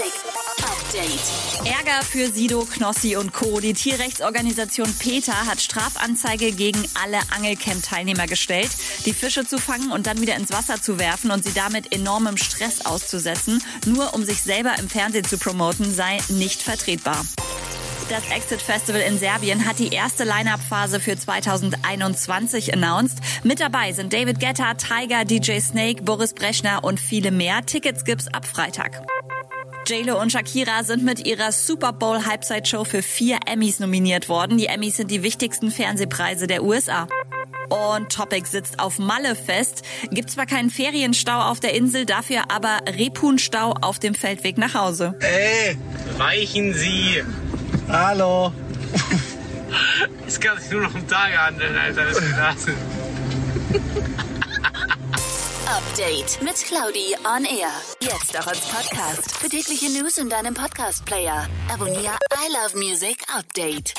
Update. Ärger für Sido, Knossi und Co. Die Tierrechtsorganisation PETA hat Strafanzeige gegen alle Angelcamp-Teilnehmer gestellt. Die Fische zu fangen und dann wieder ins Wasser zu werfen und sie damit enormem Stress auszusetzen, nur um sich selber im Fernsehen zu promoten, sei nicht vertretbar. Das Exit Festival in Serbien hat die erste Line-Up-Phase für 2021 announced. Mit dabei sind David Guetta, Tiger, DJ Snake, Boris Brechner und viele mehr. Tickets gibt's ab Freitag. JLo und Shakira sind mit ihrer Super Bowl Halbzeitshow für vier Emmys nominiert worden. Die Emmys sind die wichtigsten Fernsehpreise der USA. Und Topic sitzt auf Malle fest. Gibt zwar keinen Ferienstau auf der Insel, dafür aber Rebhuhnstau auf dem Feldweg nach Hause. Ey, Weichen Sie! hallo. Es kann sich nur noch um Tage handeln, Alter. Das ist. Update mit Claudi on Air. Jetzt auch als Podcast. Für tägliche News in deinem Podcast-Player. Abonniere I Love Music Update.